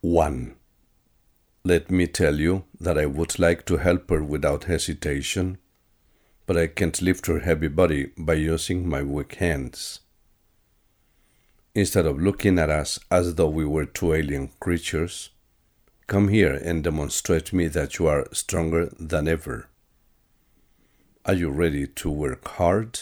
1. Let me tell you that I would like to help her without hesitation, but I can't lift her heavy body by using my weak hands. Instead of looking at us as though we were two alien creatures, come here and demonstrate me that you are stronger than ever. Are you ready to work hard?